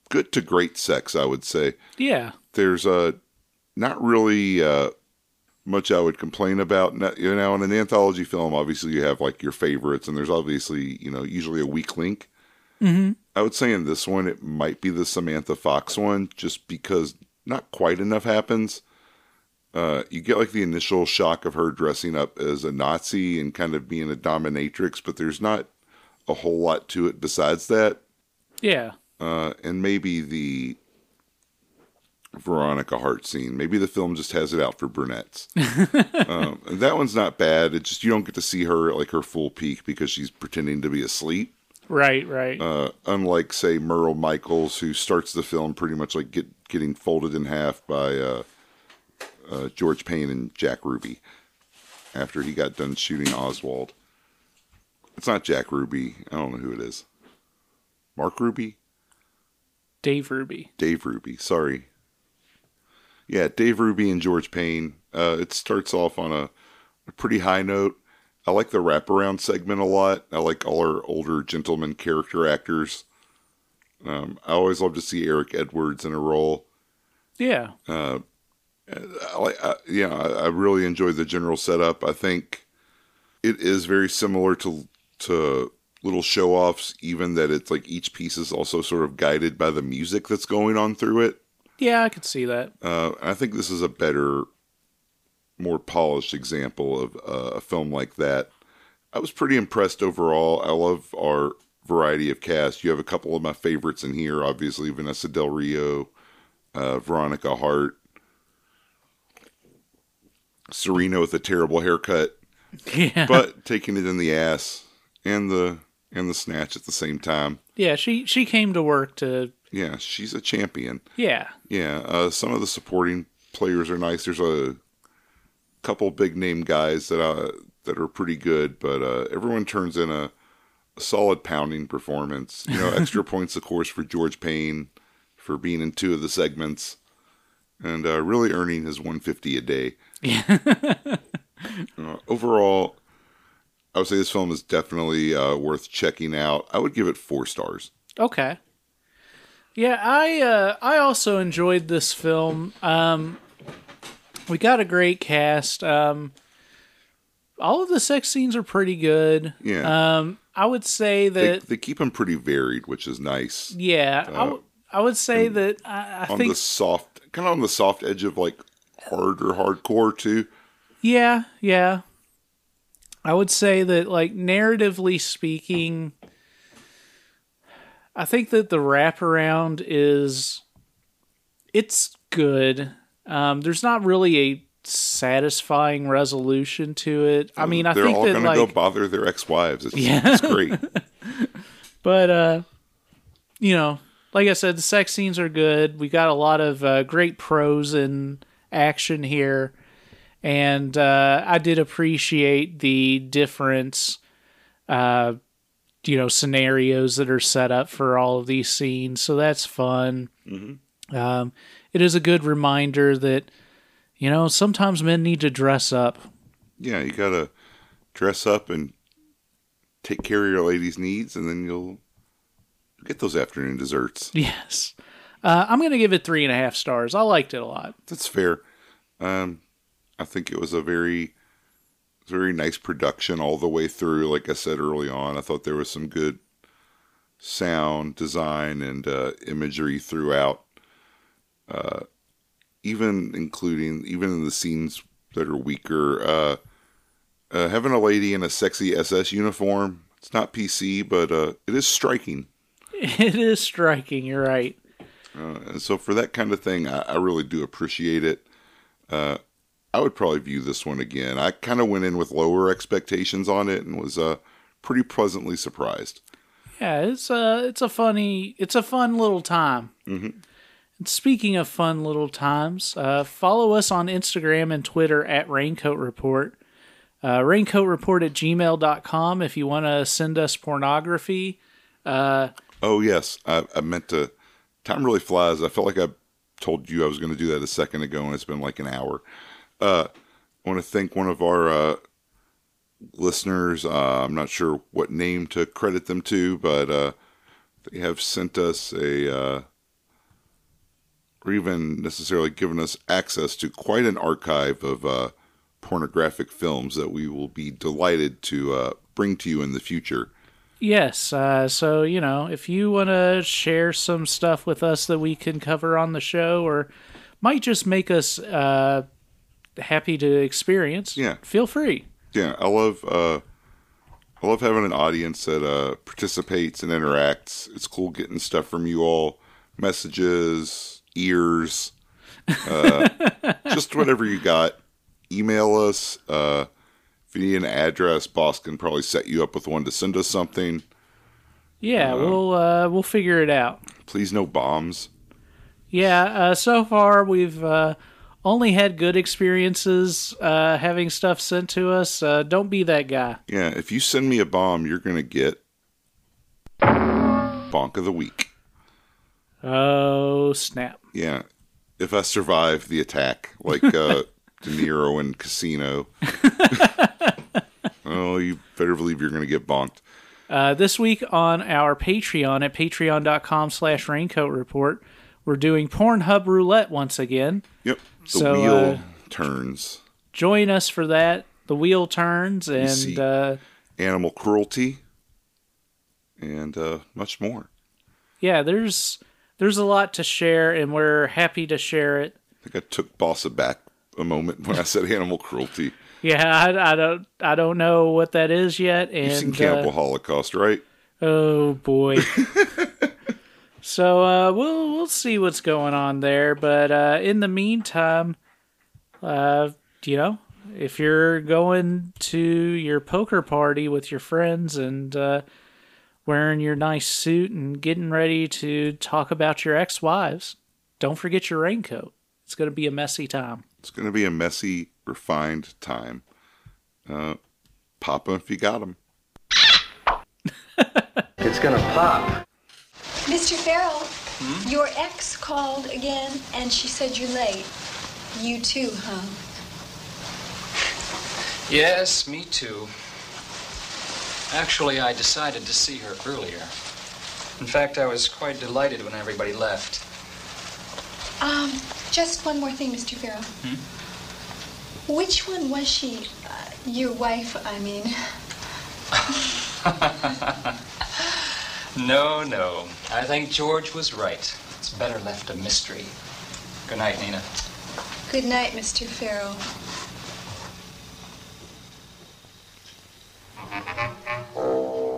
good to great sex, I would say. Yeah. there's uh, not really uh, much I would complain about. You know, in an anthology film, obviously you have like your favorites, and there's obviously you know usually a weak link. Mm-hmm. I would say in this one it might be the Samantha Fox one, just because not quite enough happens. Uh, you get like the initial shock of her dressing up as a Nazi and kind of being a dominatrix, but there's not a whole lot to it besides that Yeah. uh, and maybe the Veronica Hart scene. Maybe the film just has it out for brunettes. um, that one's not bad. It just you don't get to see her like her full peak because she's pretending to be asleep. Right, right. Uh, unlike say Merle Michaels, who starts the film pretty much like get getting folded in half by uh, uh, George Payne and Jack Ruby after he got done shooting Oswald. It's not Jack Ruby. I don't know who it is. Mark Ruby. Dave Ruby. Dave Ruby. Sorry. Yeah, Dave Ruby and George Payne. Uh, it starts off on a, a pretty high note. I like the wraparound segment a lot. I like all our older gentleman character actors. Um, I always love to see Eric Edwards in a role. Yeah. I I, yeah, I, I really enjoy the general setup. I think it is very similar to to little show offs, even that it's like each piece is also sort of guided by the music that's going on through it. Yeah, I could see that. Uh, I think this is a better, more polished example of uh, a film like that. I was pretty impressed overall. I love our variety of cast. You have a couple of my favorites in here, obviously Vanessa Del Rio, uh, Veronica Hart, Serena with a terrible haircut, Yeah. but taking it in the ass and the and the snatch at the same time. yeah, she she came to work to Yeah, she's a champion. yeah. Yeah, uh, some of the supporting players are nice. There's a couple big name guys that uh, that are pretty good, but uh, everyone turns in a, a solid pounding performance. You know, extra points, of course, for George Payne for being in two of the segments and uh, really earning his 150 a day. uh, overall, I would say this film is definitely uh, worth checking out. I would give it four stars. Okay. Yeah, I uh, I also enjoyed this film. Um, we got a great cast. Um, all of the sex scenes are pretty good. Yeah. Um, I would say that they keep them pretty varied, which is nice. yeah, I w- I would say that I, I on think the soft, kind of on the soft edge of like harder hardcore too. Yeah, yeah. I would say that, like, narratively speaking, I think that the wraparound is it's good. Um, there's not really a satisfying resolution to it. I mean, I think They're think all that gonna like, go bother their ex-wives. It's, Yeah. it's great. but uh, you know, like I said, the sex scenes are good. We got a lot of uh, great prose and action here, and uh, I did appreciate the difference, uh, you know, scenarios that are set up for all of these scenes. So that's fun. Um, it is a good reminder that you know sometimes men need to dress up. yeah, you gotta dress up and take care of your lady's needs, and then you'll get those afternoon desserts. Yes. Uh, I'm going to give it three and a half stars. I liked it a lot. That's fair. Um, I think it was a very, very nice production all the way through. Like I said early on, I thought there was some good sound design and uh, imagery throughout. Uh, even including even in the scenes that are weaker. Uh, uh, having a lady in a sexy SS uniform, it's not PC, but uh, it is striking. It is striking. You're right. Uh, and so for that kind of thing, I, I really do appreciate it. Uh, I would probably view this one again. I kind of went in with lower expectations on it and was uh, pretty pleasantly surprised. Yeah, it's a it's a funny it's a fun little time. Mm-hmm. And speaking of fun little times, uh, follow us on Instagram and Twitter at Raincoat Report. Uh, raincoatreport at gmail.com if you want to send us pornography. Oh yes, I, I meant to. Time really flies. I felt like I told you I was going to do that a second ago, and it's been like an hour. Uh, I want to thank one of our uh, listeners. Uh, I'm not sure what name to credit them to, but uh, they have sent us a, uh, or even necessarily given us access to quite an archive of uh, pornographic films that we will be delighted to bring to you in the future. Yes, uh, so you know, if you want to share some stuff with us that we can cover on the show, or might just make us uh, happy to experience, Yeah. feel free. yeah, I love uh, I love having an audience that uh, participates and interacts. It's cool getting stuff from you all, messages, ears. Uh, just whatever you got. Email us. Uh, if you need an address, boss can probably set you up with one to send us something. Yeah, we'll uh, we'll figure it out. Please, no bombs. Yeah, uh, so far we've uh, only had good experiences uh, having stuff sent to us. Uh, don't be that guy. Yeah, if you send me a bomb, you're going to get Bonk of the Week. Oh snap! Yeah, if I survive the attack, like uh, De Niro in Casino. oh, you better believe you're going to get bonked. Uh, this week on our Patreon at patreon.com slash raincoat report, we're doing Pornhub Roulette once again. Yep, the So, wheel uh, turns. Join us for that. The wheel turns and uh, Animal cruelty, and uh, much more. yeah, there's there's a lot to share and we're happy to share it. I think I took Boss aback a moment when I said animal cruelty. Yeah, I, I don't I don't know what that is yet. And You've seen uh, Holocaust, right? Oh boy. so uh, we'll we'll see what's going on there, but uh, in the meantime, uh, you know, if you're going to your poker party with your friends and uh, wearing your nice suit and getting ready to talk about your ex-wives, don't forget your raincoat. It's going to be a messy time. It's going to be a messy, refined time. Uh, pop 'em if you got 'em. It's gonna pop. Mr. Farrell, your ex called again and she said you're late. You too, huh? Yes, me too. Actually, I decided to see her earlier. In fact, I was quite delighted when everybody left. Um, just one more thing, Mr. Farrell. Hmm? Which one was she? Uh, your wife, I mean. No, no. I think George was right. It's better left a mystery. Good night, Nina. Good night, Mr. Farrell. Oh.